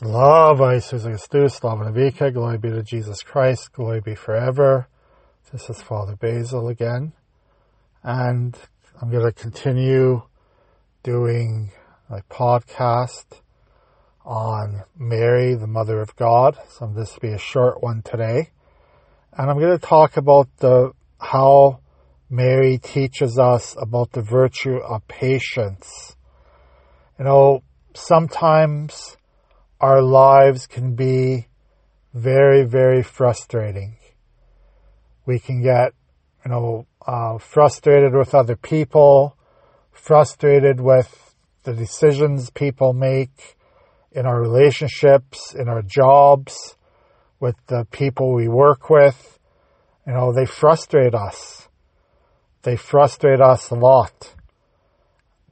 Slava Jesus Christus, Slava Navika, glory be to Jesus Christ, glory be forever. This is Father Basil again. And I'm going to continue doing a podcast on Mary, the Mother of God. So this will be a short one today. And I'm going to talk about the, how Mary teaches us about the virtue of patience. You know, sometimes our lives can be very, very frustrating. We can get, you know, uh, frustrated with other people, frustrated with the decisions people make in our relationships, in our jobs, with the people we work with. You know, they frustrate us. They frustrate us a lot.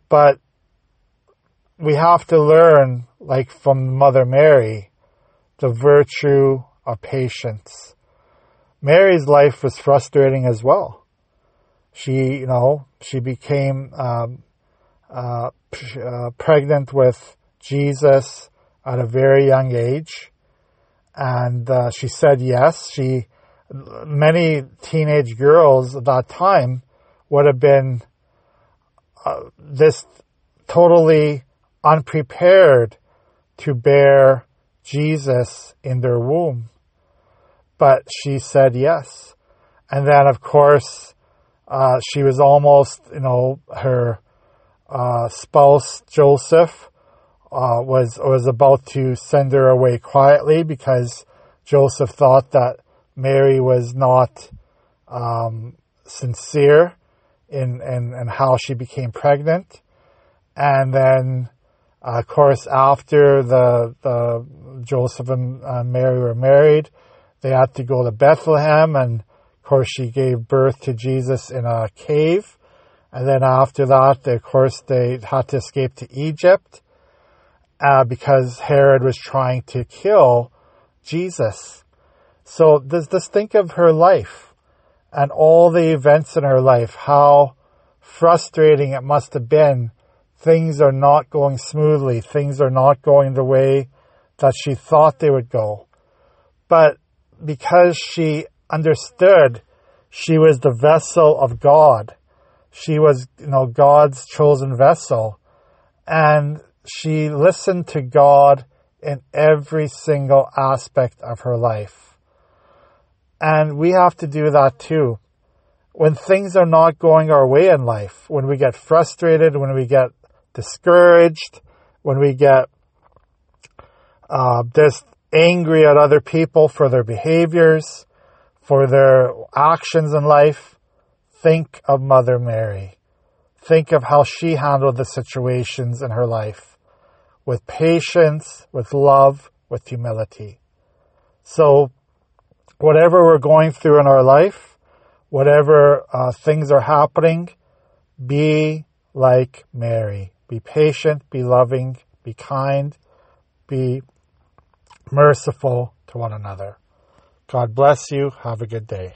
But we have to learn, like from Mother Mary, the virtue of patience. Mary's life was frustrating as well. She, you know, she became um, uh, uh, pregnant with Jesus at a very young age, and uh, she said yes. She, many teenage girls at that time would have been uh, this totally unprepared to bear Jesus in their womb. But she said yes. And then, of course, uh, she was almost, you know, her uh, spouse Joseph uh, was was about to send her away quietly because Joseph thought that Mary was not um, sincere in, in in how she became pregnant, and then of course, after the, the Joseph and uh, Mary were married, they had to go to Bethlehem, and of course, she gave birth to Jesus in a cave. And then after that, they, of course, they had to escape to Egypt uh, because Herod was trying to kill Jesus. So does this think of her life and all the events in her life, how frustrating it must have been things are not going smoothly. Things are not going the way that she thought they would go. But because she understood she was the vessel of God, she was, you know, God's chosen vessel, and she listened to God in every single aspect of her life. And we have to do that too. When things are not going our way in life, when we get frustrated, when we get discouraged, when we get uh, just angry at other people for their behaviors, for their actions in life, think of Mother Mary. Think of how she handled the situations in her life with patience, with love, with humility. So, whatever we're going through in our life, whatever uh, things are happening, be like Mary. Be patient, be loving, be kind, be merciful to one another. God bless you. Have a good day.